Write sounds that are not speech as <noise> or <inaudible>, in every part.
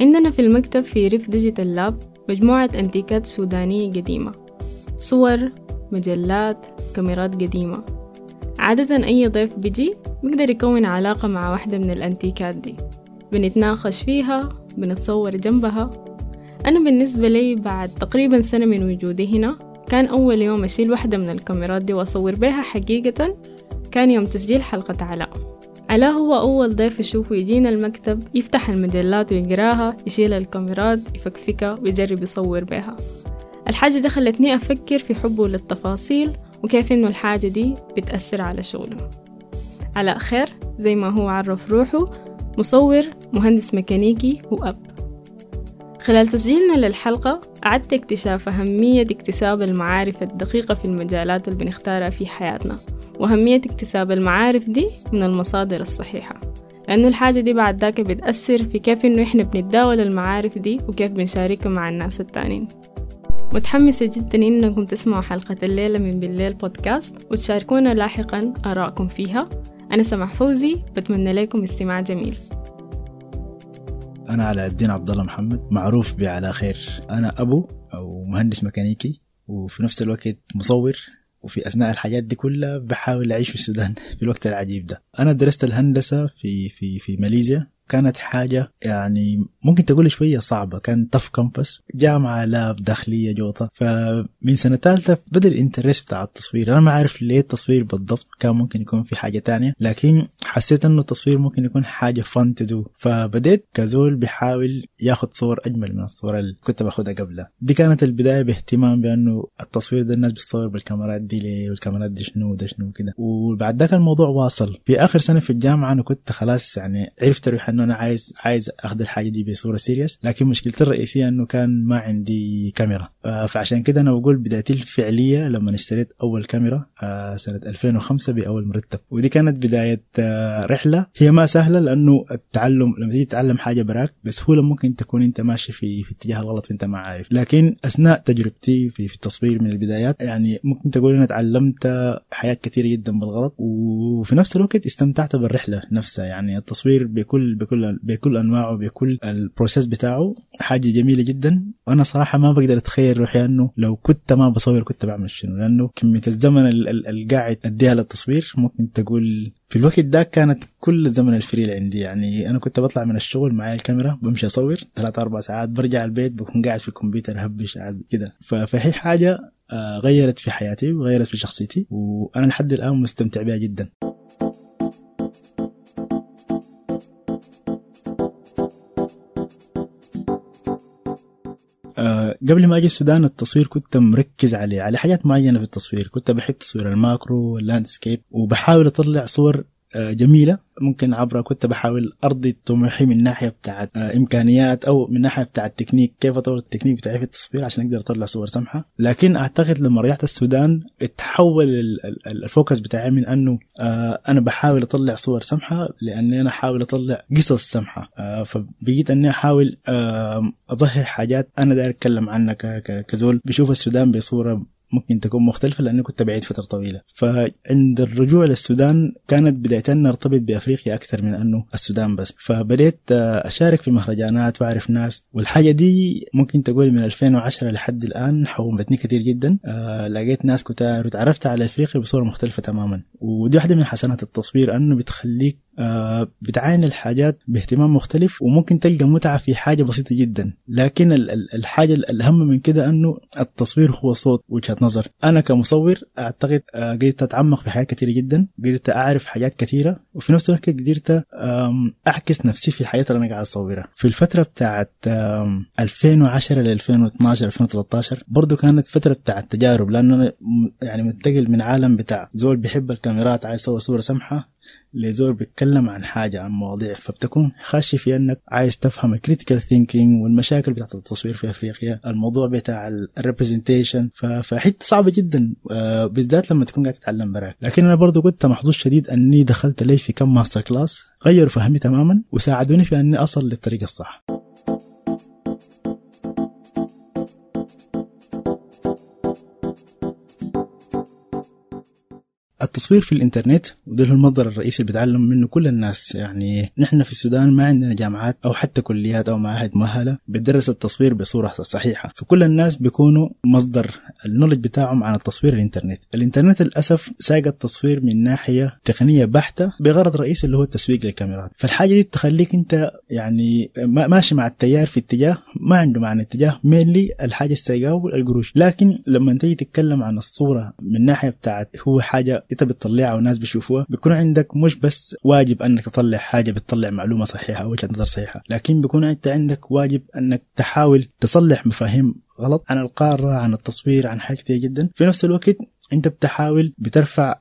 عندنا في المكتب في Rift Digital Lab مجموعة أنتيكات سودانية قديمة. صور مجلات كاميرات قديمة. عادة أي ضيف بيجي بيقدر يكون علاقة مع واحدة من الأنتيكات دي. بنتناقش فيها بنتصور جنبها. أنا بالنسبة لي بعد تقريبا سنة من وجودي هنا كان أول يوم أشيل واحدة من الكاميرات دي وأصور بيها حقيقة كان يوم تسجيل حلقة علاء. علاء هو أول ضيف أشوفه يجينا المكتب يفتح المجلات ويقراها يشيل الكاميرات يفكفكها ويجرب يصور بيها. الحاجة دي خلتني أفكر في حبه للتفاصيل وكيف إنه الحاجة دي بتأثر على شغله. علاء خير زي ما هو عرف روحه مصور مهندس ميكانيكي وأب خلال تسجيلنا للحلقة أعدت اكتشاف أهمية اكتساب المعارف الدقيقة في المجالات اللي بنختارها في حياتنا. وأهمية اكتساب المعارف دي من المصادر الصحيحة. لأنه الحاجة دي بعد ذاك بتأثر في كيف إنه إحنا بنتداول المعارف دي وكيف بنشاركها مع الناس التانيين. متحمسة جدا إنكم تسمعوا حلقة الليلة من بالليل بودكاست وتشاركونا لاحقا آراءكم فيها. أنا سمح فوزي بتمنى لكم استماع جميل. أنا علاء الدين عبد الله محمد معروف بعلى خير. أنا أبو أو مهندس ميكانيكي وفي نفس الوقت مصور وفي أثناء الحاجات دي كلها بحاول أعيش في السودان <laughs> في الوقت العجيب ده. أنا درست الهندسة في في في ماليزيا. كانت حاجة يعني ممكن تقول شوية صعبة. كانت tough campus جامعة lab داخلية جوطة فمن سنة ثالثة بدأ ال interest بتاع التصوير. أنا ما عارف ليه التصوير بالضبط كان ممكن يكون في حاجة تانية لكن حسيت إنه التصوير ممكن يكون حاجة fun to do فبديت كزول بيحاول ياخد صور أجمل من الصورة اللي كنت باخدها قبلها. دي كانت البداية باهتمام بأنه التصوير ده الناس بتصور بالكاميرات دي ليه؟ والكاميرات دي شنو؟ وده شنو؟ كده وبعد ذاك الموضوع واصل. في آخر سنة في الجامعة أنا كنت خلاص يعني عرفت أروح إنه أنا عايز عايز أخذ الحاجة دي بصورة سيريس لكن مشكلتي الرئيسية إنه كان ما عندي كاميرا. فعشان كده أنا بقول بدايتي الفعلية لما اشتريت أول كاميرا سنة 2005 بأول مرتب. ودي كانت بداية رحلة. هي ما سهلة لأنه التعلم لما تيجي تتعلم حاجة براك بسهولة ممكن تكون أنت ماشي في في اتجاه الغلط وأنت ما عارف. لكن أثناء تجربتي في, في التصوير من البدايات يعني ممكن تقول أنا تعلمت حاجات كثيرة جدا بالغلط وفي نفس الوقت استمتعت بالرحلة نفسها. يعني التصوير بكل بكل بكل أنواعه بكل ال process بتاعه. حاجة جميلة جدا. وأنا صراحة ما بقدر أتخيل روحي انه لو كنت ما بصور كنت بعمل شنو. لأنه كمية الزمن القاعد أديها للتصوير ممكن تقول في الوقت ده كانت كل الزمن ال free عندي يعني أنا كنت بطلع من الشغل معايا الكاميرا بمشي أصور ثلاث أربع ساعات برجع البيت بكون قاعد في الكمبيوتر هبش كده. فهي حاجة غيرت في حياتي وغيرت في شخصيتي وأنا لحد الآن مستمتع بها جدا. قبل ما أجي السودان التصوير كنت مركز عليه على حاجات معينة في التصوير. كنت بحب تصوير ال macro وال landscape وبحاول أطلع صور جميلة. ممكن عبرها كنت بحاول أرضي طموحي من ناحية بتاعت أه إمكانيات أو من ناحية بتاعت تكنيك كيف أطور التكنيك بتاعي في التصوير عشان أقدر أطلع صور سمحة. لكن أعتقد لما رجعت السودان اتحول ال focus بتاعي من أنه أنا بحاول أطلع صور سمحة لأني أنا احاول أطلع قصص سمحة. فبقيت أني أحاول أظهر حاجات أنا داير أتكلم عنها كزول. بشوف السودان بصورة ممكن تكون مختلفة لأني كنت بعيد فترة طويلة. فعند الرجوع للسودان كانت بداية نرتبط بأفريقيا أكثر من أنه السودان بس. فبديت أشارك في مهرجانات وأعرف ناس. والحاجة دي ممكن تقول من 2010 لحد الآن حومتني كثير جدا. لقيت ناس كتار وتعرفت على أفريقيا بصورة مختلفة تماما. ودي واحدة من حسنات التصوير أنه بتخليك آه بتعاين الحاجات باهتمام مختلف وممكن تلقى متعة في حاجة بسيطة جدا. لكن الحاجة الأهم من كده أنه التصوير هو صوت وجهة نظر. أنا كمصور أعتقد آه قدرت أتعمق في حاجات كثيرة جدا قدرت أعرف حاجات كثيرة وفي نفس الوقت قدرت أعكس نفسي في الحاجات اللي أنا قاعد أصورها. في الفترة بتاعت 2010 ل 2012 2013 برضو كانت فترة بتاعت تجارب لأنه أنا يعني منتقل من عالم بتاع زول بيحب الكاميرات عايز يصور صورة سمحة لزول بيتكلم عن حاجة عن مواضيع فبتكون خاشي في انك عايز تفهم ال critical thinking والمشاكل بتاعت التصوير في أفريقيا الموضوع بتاع ال representation فحتة صعبة جدا بالذات لما تكون قاعد تتعلم براك. لكن أنا برضو كنت محظوظ شديد أني دخلت لي في كم master class غيروا فهمي تماما وساعدوني في أني أصل للطريق الصح. التصوير في الإنترنت وده هو المصدر الرئيسي اللي بيتعلم منه كل الناس. يعني نحن في السودان ما عندنا جامعات أو حتى كليات أو معاهد مؤهلة بتدرس التصوير بصورة صحيحة. فكل الناس بيكونوا مصدر النولج بتاعهم عن التصوير الإنترنت. الإنترنت للأسف ساق التصوير من ناحية تقنية بحتة بغرض رئيسي اللي هو التسويق للكاميرات. فالحاجة دي بتخليك أنت يعني ماشي مع التيار في اتجاه ما عنده معنى اتجاه مينلي الحاجة السايقاه القروش لكن لما تيجي تتكلم عن الصورة من ناحية بتاعت هو حاجة انت بتطلعها والناس بيشوفوها بيكون عندك مش بس واجب انك تطلع حاجة بتطلع معلومة صحيحة أو وجهة نظر صحيحة لكن بيكون انت عندك واجب انك تحاول تصلح مفاهيم غلط عن القارة عن التصوير عن حاجات كثير جدا. في نفس الوقت انت بتحاول بترفع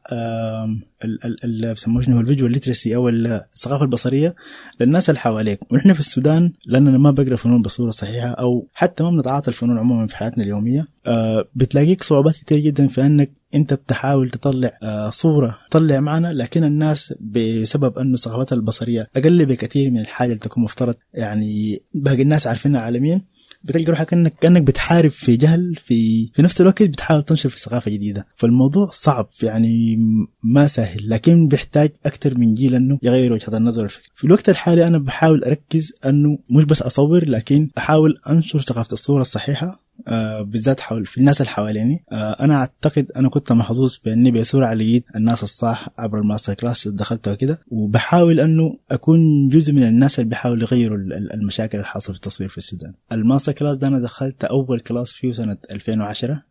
اللي شنو الفيجوال ليترسي أو الثقافة البصرية للناس اللي حواليك. ونحن في السودان لأننا ما بقرأ فنون بصورة صحيحة أو حتى ما بنتعاطى الفنون عموما في حياتنا اليومية آه، بتلاقيك صعوبات كتير جدا في أنك انت بتحاول تطلع آه، صورة تطلع معنا لكن الناس بسبب انه ثقافتها البصرية أقل بكثير من الحاجة اللي تكون مفترض. يعني باقي الناس عارفينها عالميا بتلقى روحك كانك كأنك بتحارب في جهل في في نفس الوقت بتحاول تنشر في ثقافة جديدة. فالموضوع صعب يعني ما سهل لكن بيحتاج أكثر من جيل إنه يغير وجهة النظر والفكر. في الوقت الحالي أنا بحاول أركز إنه مش بس أصور لكن أحاول أنشر ثقافة الصورة الصحيحة. بالذات حول في الناس اللي حواليني. آه أنا أعتقد أنا كنت محظوظ بأني بسرعة لقيت الناس الصح عبر ال master class دخلتها كده وبحاول أنه أكون جزء من الناس اللي بيحاولوا يغيروا المشاكل الحاصله في التصوير في السودان. ال master class ده أنا دخلت أول class فيه سنة 2010 آه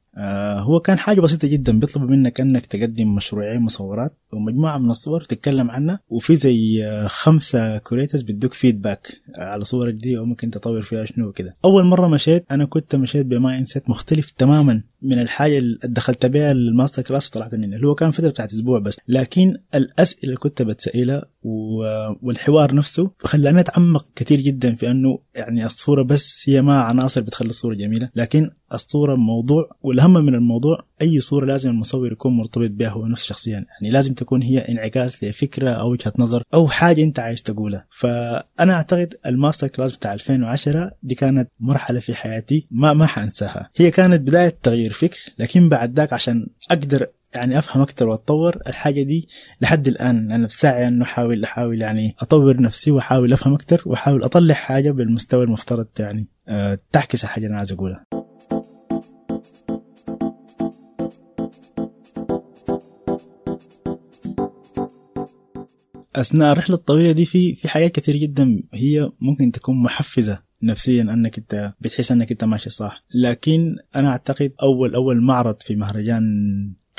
هو كان حاجة بسيطة جدا بيطلب منك أنك تقدم مشروعين مصورات ومجموعة من الصور تتكلم عنها وفي زي آه خمسة curators بيدوك feedback على صورك دي وممكن تطور فيها شنو وكده. أول مرة مشيت أنا كنت مشيت ب mindset مختلف تماما من الحاجة اللي دخلت بها ال master class وطلعت منها اللي هو كان فترة بتاعت أسبوع بس. لكن الأسئلة اللي كنت بتسألها والحوار نفسه خلاني أتعمق كثير جدا في أنه يعني الصورة بس هي ما عناصر بتخلي الصورة جميلة لكن الصورة موضوع والأهم من الموضوع أي صورة لازم المصور يكون مرتبط بها هو نفسه شخصيا يعني لازم تكون هي انعكاس لفكرة أو وجهة نظر أو حاجة أنت عايز تقولها. فأنا أعتقد ال master class بتاع 2010 دي كانت مرحلة في حياتي ما ما حانساها هي كانت بداية تغيير فكر لكن بعد ذاك عشان أقدر يعني أفهم أكثر وأتطور الحاجة دي لحد الآن أنا بسعي انه احاول أحاول يعني أطور نفسي وأحاول أفهم أكثر وأحاول أطلع حاجة بالمستوى المفترض يعني أه تعكس الحاجة اللي أنا عايز أقولها. أثناء الرحلة الطويلة دي في في حاجات كثير جدا هي ممكن تكون محفزة نفسيا أنك أنت بتحس أنك أنت ماشي صح. لكن أنا أعتقد اول أول معرض في مهرجان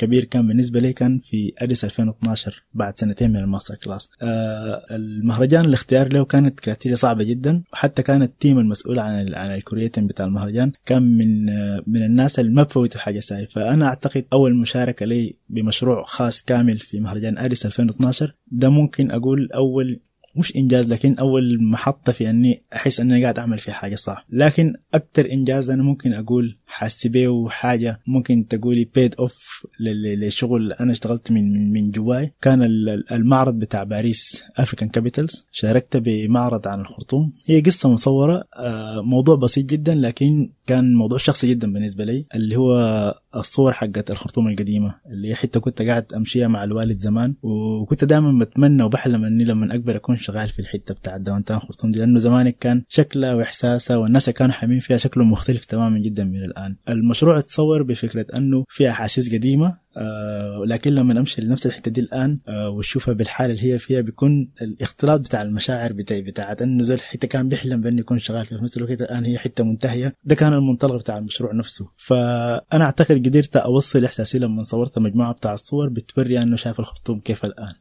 كبير كان بالنسبة لي كان في أديس 2012 بعد سنتين من ال master class. آه المهرجان الاختيار له كانت criteria صعبة جدا وحتى كان ال team المسؤول عن عن ال curating بتاع المهرجان كان من آه من الناس اللي ما بفوتوا حاجة ساي. فأنا أعتقد أول مشاركة لي بمشروع خاص كامل في مهرجان أديس 2012 ده ممكن أقول أول مش إنجاز لكن أول محطة في أني أحس أني قاعد أعمل في حاجة صح لكن أكثر إنجاز أنا ممكن أقول حاسس بيه حاجة ممكن تقول لي paid off لشغل أنا اشتغلت من من, من جواي. كان المعرض بتاع باريس African Capitals شاركت بمعرض عن الخرطوم. هي قصة مصورة موضوع بسيط جدا لكن كان موضوع شخصي جدا بالنسبة لي اللي هو الصور حقت الخرطوم القديمة اللي هي حتى كنت قاعد أمشيها مع الوالد زمان وكنت دائما بتمنى وبحلم إني لما أكبر أكون شغال في الحتة بتاع downtown خرطوم دي لأنه زمانك كان شكلها وإحساسها والناس اللي كانوا حامين فيها شكلهم مختلف تماما جدا من الآن. المشروع تصور بفكرة إنه في أحاسيس قديمة آه لكن لما امشي لنفس الحتة دي الآن آه واشوفها بالحالة اللي هي فيها بيكون الاختلاط بتاع المشاعر بتاعي بتاعت انه زول حتة كان بيحلم بأنه يكون شغال في نفس الوقت الآن هي حتة منتهية. ده كان المنطلق بتاع المشروع نفسه. فأنا أعتقد قدرت أوصل إحساسي لما صورت مجموعة بتاع الصور بتوري أنه شايف الخرطوم كيف الآن.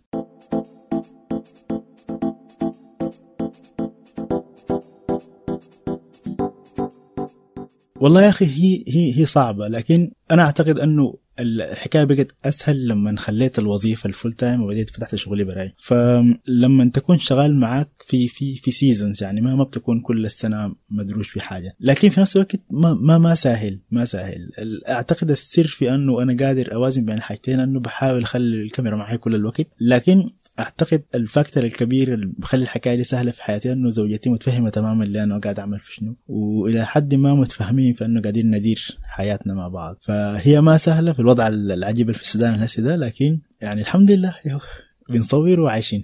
والله يا أخي هي هي هي صعبة لكن أنا أعتقد أنه الحكاية بقت أسهل لما خليت الوظيفة ال full time وبديت فتحت شغلي براي. فلما تكون شغال معاك في في في seasons يعني ما ما بتكون كل السنة مدروش في حاجة. لكن في نفس الوقت ما ما ما سهل ما سهل. أعتقد السر في أنه أنا قادر أوازن بين الحاجتين أنه بحاول أخلي الكاميرا معي كل الوقت. لكن أعتقد ال factor الكبير اللي بخلي الحكاية دي سهلة في حياتي إنه زوجتي متفهمة تماما اللي أنا قاعد أعمل في شنو. وإلى حد ما متفاهمين في إنه قاعدين ندير حياتنا مع بعض. فهي ما سهلة في الوضع العجيب في السودان الهسي ده لكن يعني الحمد لله بنصور وعايشين.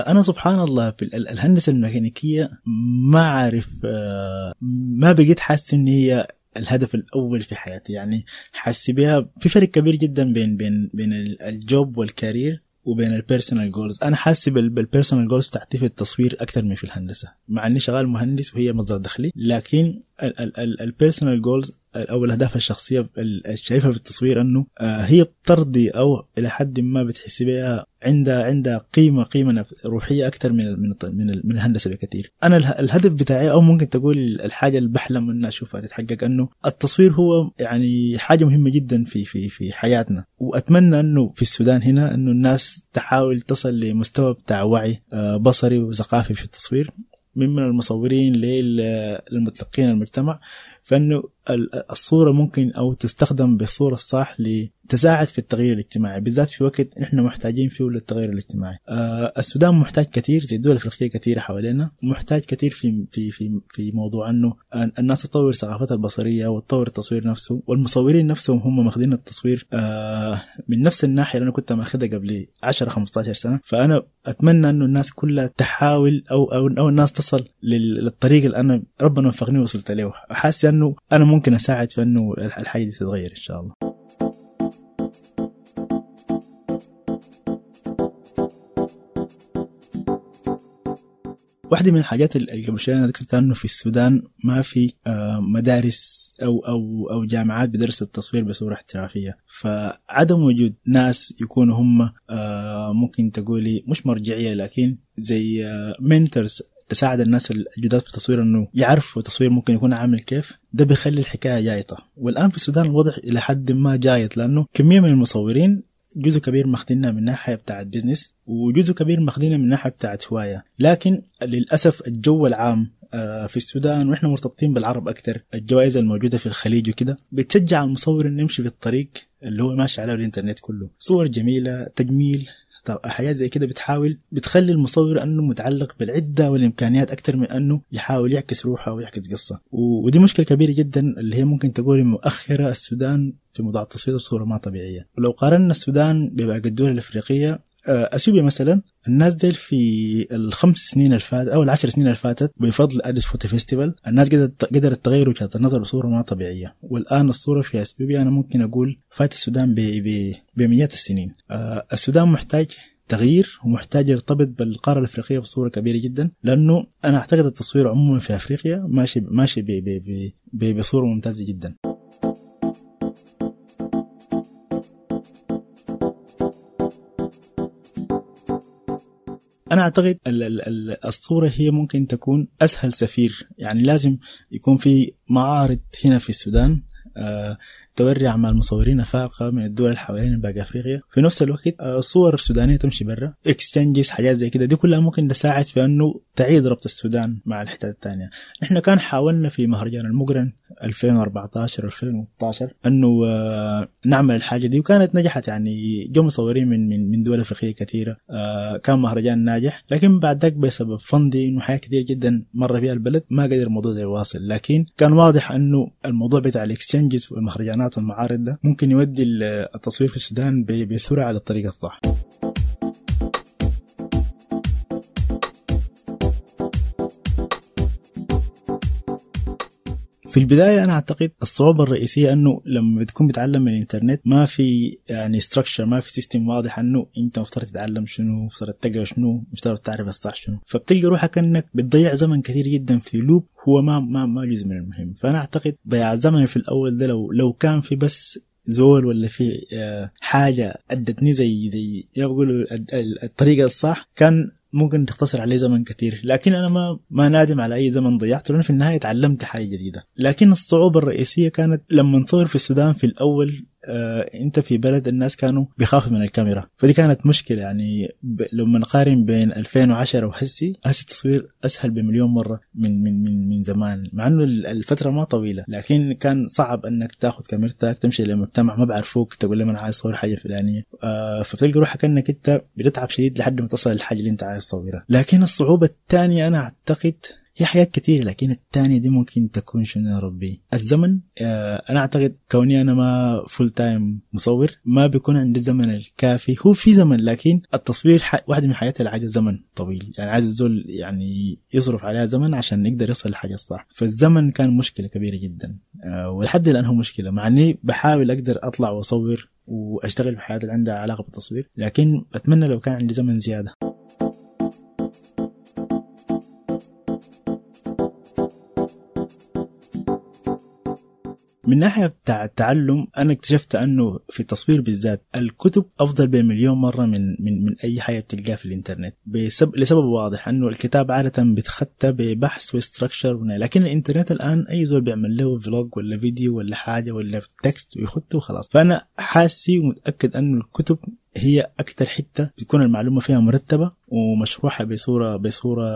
أنا سبحان الله في الهندسة الميكانيكية ما أعرف آه، ما بقيت حاسس إن هي الهدف الأول في حياتي. يعني حاسس بها في فرق كبير جدا بين بين بين ال job وال career وبين ال personal goals أنا حاسس بال personal goals بتاعتي في التصوير أكثر من في الهندسة. مع إني شغال مهندس وهي مصدر دخلي لكن ال personal goals أو الأهداف الشخصية الشايفها في التصوير أنه آه، هي بترضي أو إلى حد ما بتحس بها عندها عندها قيمة قيمة روحية أكثر من من من, من الهندسة بكثير. أنا الهدف بتاعي أو ممكن تقول الحاجة اللي بحلم انها أشوفها تتحقق أنه التصوير هو يعني حاجة مهمة جدا في في في حياتنا. وأتمنى أنه في السودان هنا أنه الناس تحاول تصل لمستوى بتاع وعي آه، بصري وثقافي في التصوير. من المصورين للمتلقين المجتمع فإنه الصورة ممكن أو تستخدم بالصورة الصح تساعد في التغيير الاجتماعي بالذات في وقت نحن محتاجين فيه للتغير الاجتماعي. آه السودان محتاج كثير زي الدول الإفريقية كثيرة حوالينا محتاج كثير في في في في موضوع إنه الناس تطور ثقافتها البصرية وتطور التصوير نفسه والمصورين نفسهم هم ماخذين التصوير آه من نفس الناحية اللي أنا كنت ماخذها قبل 10 15 سنة. فأنا أتمنى إنه الناس كلها تحاول أو أو, أو الناس تصل للطريق اللي أنا ربنا وفقني وصلت له حاسس إنه أنا ممكن أساعد في إنه الحاجة دي تتغير إن شاء الله. واحدة من الحاجات اللي قبل شوية أنا ذكرتها إنه في السودان ما في آه، مدارس أو أو أو جامعات بدرس التصوير بصورة احترافية. فعدم وجود ناس يكونوا هم آه، ممكن تقولي مش مرجعية لكن زي mentors آه، تساعد الناس الجداد في التصوير إنه يعرفوا التصوير ممكن يكون عامل كيف. ده بيخلي الحكاية جايطة. والآن في السودان الوضع إلى حد ما جايط لأنه كمية من المصورين جزء كبير ماخذينها من ناحية بتاعت business وجزء كبير ماخذينها من ناحية بتاعت هواية. لكن للأسف الجو العام آه، في السودان وإحنا مرتبطين بالعرب أكثر الجوائز الموجودة في الخليج وكده بتشجع المصور إنه يمشي في الطريق اللي هو ماشي عليه الإنترنت كله. صور جميلة تجميل طب حاجات زي كده بتحاول بتخلي المصور أنه متعلق بالعدة والإمكانيات أكثر من أنه يحاول يعكس روحه ويعكس قصة. ودي مشكلة كبيرة جدا اللي هي ممكن تقول مؤخرة السودان في موضوع التصوير بصورة ما طبيعية. ولو قارنا السودان بباقي الدول الأفريقية أثيوبيا مثلا الناس ديل في الخمس سنين اللي فاتت أو العشر سنين اللي فاتت بفضل أديس photo festival. الناس قدرت قدرت تغير وجهة النظر بصورة ما طبيعية. والآن الصورة في أثيوبيا أنا ممكن أقول فات السودان بمئات السنين. آه السودان محتاج تغيير ومحتاج يرتبط بالقارة الأفريقية بصورة كبيرة جدا لأنه أنا أعتقد التصوير عموما في أفريقيا ماشي ماشي بصورة ممتازة جدا. أنا أعتقد الصورة هي ممكن تكون أسهل سفير. يعني لازم يكون في معارض هنا في السودان آه توري اعمال مصورين افارقه من الدول اللي حوالين باقي أفريقيا. في نفس الوقت آه، السودانية تمشي برا. exchanges حاجات زي كده. دي كلها ممكن تساعد في إنه تعيد ربط السودان مع الحتات الثانية إحنا كان حاولنا في مهرجان المقرن 2014 2012 إنه آه، نعمل الحاجة دي. وكانت نجحت يعني جو مصورين من من من دول أفريقية كثيرة. آه، كان مهرجان ناجح. لكن بعد ذاك بسبب funding وحاجات كثير جدا مر فيها البلد ما قدر الموضوع ده يواصل. لكن كان واضح إنه الموضوع بتاع ال exchanges والمهرجانات والمعارض ده ممكن يودي التصوير في السودان بسرعة على الطريق الصح. في البداية أنا أعتقد الصعوبه الرئيسيه أنه لما بتكون بتعلم من الإنترنت ما في يعني structure ما في system واضح أنه أنت مفترض تتعلم شنو مفترض تقرأ شنو مفترض تعرف الصح شنو. فبتلقى روحك أنك بتضيع زمن كثير جدا في loop هو ما ما ما جزء من المهم. فأنا أعتقد ضياع الزمن في الأول ده لو لو كان في بس زول ولا في آه، حاجة أدتني زي زي بقولوا الطريقة الصح كان ممكن تختصر عليه زمن كثير. لكن أنا ما ما نادم على أي زمن ضيعته لأنه في النهاية تعلمت حاجة جديدة. لكن الصعوبة الرئيسية كانت لما نصور في السودان في الأول انت في بلد الناس كانوا بيخافوا من الكاميرا. فدي كانت مشكلة يعني. لما نقارن بين 2010 وهسي هسي التصوير أسهل بمليون مرة من من من من زمان مع إنه الفترة ما طويلة. لكن كان صعب إنك تاخذ كاميرتك تمشي لمجتمع ما بعرفوك تقول لهم أنا عايز أصور حاجة فلانية. آه فبتلقى روحك إنك أنت بتتعب شديد لحد ما تصل للحاجة اللي أنت عايز تصورها. لكن الصعوبة الثانية أنا أعتقد هي حاجات كثيرة لكن الثانية دي ممكن تكون شنو يا ربي؟ الزمن آه أنا أعتقد كوني أنا ما full time مصور ما بيكون عندي الزمن الكافي. هو في زمن لكن التصوير واحدة من الحاجات اللي عايزة زمن طويل. يعني عايز الزول يعني يصرف عليها زمن عشان يقدر يصل للحاجة الصح. فالزمن كان مشكلة كبيرة جدا. آه ولحد الآن هو مشكلة. مع إني بحاول أقدر أطلع وأصور وأشتغل في حاجاتي اللي عندها علاقة بالتصوير لكن أتمنى لو كان عندي زمن زيادة. من ناحية بتاع التعلم أنا اكتشفت أنه في التصوير بالذات الكتب أفضل بمليون مرة من من من أي حاجة بتلقاها في الإنترنت. بسبب لسبب واضح أنه الكتاب عادة بتخطى ببحث و structure لكن الإنترنت الآن أي زول بيعمل له vlog ولا فيديو ولا حاجة ولا text ويخطه وخلاص. فأنا حاسس ومتأكد أنه الكتب هي أكثر حتة بتكون المعلومة فيها مرتبة ومشروحة بصورة بصورة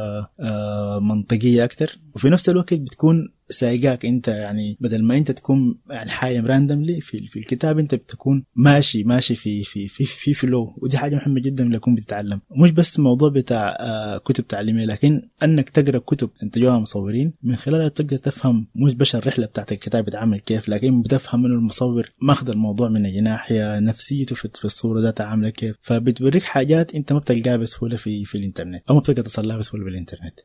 آه منطقية أكثر وفي نفس الوقت بتكون سايقاك أنت يعني بدل ما أنت تكون يعني حايم randomly في, في الكتاب أنت بتكون ماشي ماشي في في في في flow ودي حاجة مهمة جدا لما تكون بتتعلم. مش بس موضوع بتاع آه كتب تعليمية لكن إنك تقرأ كتب أنت جواها مصورين. من خلالها بتقدر تفهم مش بس الرحلة بتاعت الكتاب بتعمل كيف لكن بتفهم إنه المصور ماخذ الموضوع من أي ناحية نفسيته في الصورة ذاتها عاملة كيف. فبتوريك حاجات أنت ما بتلقاها بسهولة في في الإنترنت. أو ما بتقدر تصل لها بسهوله بالإنترنت.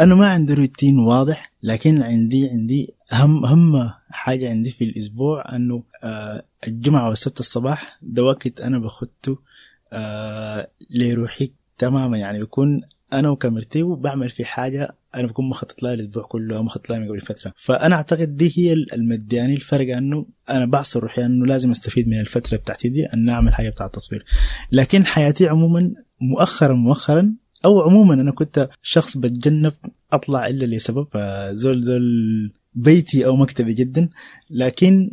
أنا ما عندي روتين واضح لكن عندي عندي أهم أهم حاجة عندي في الأسبوع أنه آه الجمعة والسبت الصباح ده وقت أنا بخدته آه لروحي تماما. يعني بكون أنا وكاميرتي وبعمل في حاجة أنا بكون مخطط لها الأسبوع كله أو مخطط لها من قبل فترة. فأنا أعتقد دي هي المدياني الفرق إنه أنا بعصر روحي إنه لازم أستفيد من الفترة بتاعتي دي ان أعمل حاجة بتاع التصوير. لكن حياتي عموما مؤخرا مؤخرا أو عموما أنا كنت شخص بتجنب أطلع إلا لسبب زول زول بيتي أو مكتبي جدا. لكن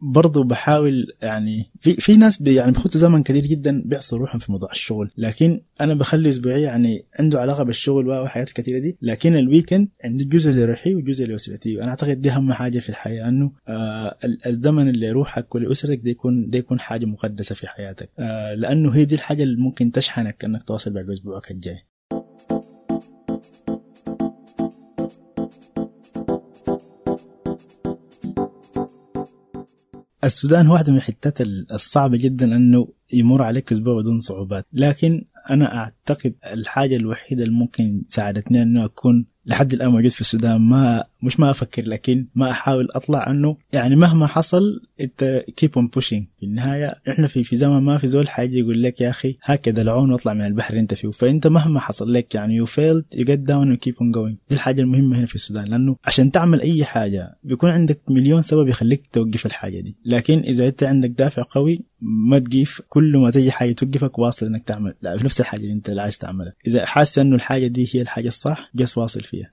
برضو بحاول يعني في في ناس يعني بيخطوا زمن كثير جدا بيعصروا روحهم في موضوع الشغل. لكن أنا بخلي اسبوعي يعني عنده علاقة بالشغل وحياته الكثيره دي. لكن الويكند عندي جزء لروحي وجزء لأسرتي. وأنا أعتقد دي أهم حاجة في الحياة إنه آه الزمن اللي يروحك ولأسرتك ده يكون ده يكون حاجة مقدسة في حياتك. آه لأنه هي دي الحاجة اللي ممكن تشحنك إنك تواصل باقي أسبوعك الجاي. السودان واحدة من الحتات الصعبة جدا إنه يمر عليك أسبوع بدون صعوبات. لكن أنا أعتقد الحاجة الوحيدة اللي ممكن ساعدتني إنه أكون لحد الآن موجود في السودان ما مش ما أفكر لكن ما أحاول أطلع إنه يعني مهما حصل انت keep on pushing في النهاية إحنا في في زمن ما في زول حاجة يقول لك يا أخي هكذا العون واطلع من البحر أنت فيه. فأنت مهما حصل لك يعني you failed you get down و keep on going دي الحاجة المهمة هنا في السودان لأنه عشان تعمل أي حاجة بيكون عندك مليون سبب يخليك توقف الحاجة دي. لكن إذا أنت عندك دافع قوي ما تقيف. كل ما تجي حاجة توقفك واصل إنك تعمل. لا في نفس الحاجة اللي أنت عايز تعملها. إذا حاسس إنه الحاجة دي هي الحاجة الصح just واصل فيها.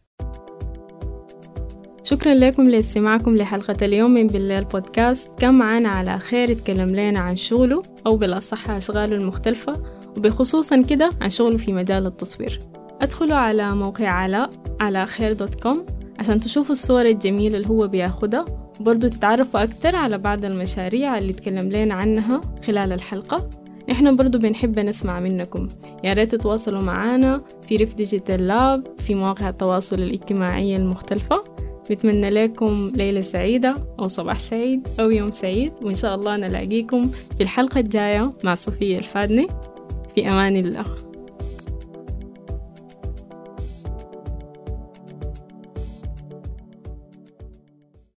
شكرا لكم لاستماعكم لحلقة اليوم من بالليل بودكاست. كان معانا على خير يتكلم لنا عن شغله أو بالأصح أشغاله المختلفة وبخصوصا كده عن شغله في مجال التصوير. أدخلوا على موقع علاء على خير دوت كوم عشان تشوفوا الصور الجميلة اللي هو بياخدها. وبرضو تتعرفوا أكتر على بعض المشاريع اللي تكلم لنا عنها خلال الحلقة. إحنا برضو بنحب نسمع منكم. يا ريت تتواصلوا معنا في ريف ديجيتال لاب في مواقع التواصل الاجتماعي المختلفة. بتمنى لكم ليلة سعيدة أو صباح سعيد أو يوم سعيد وإن شاء الله نلاقيكم في الحلقة الجاية مع صفية الفادني. في أمان الله.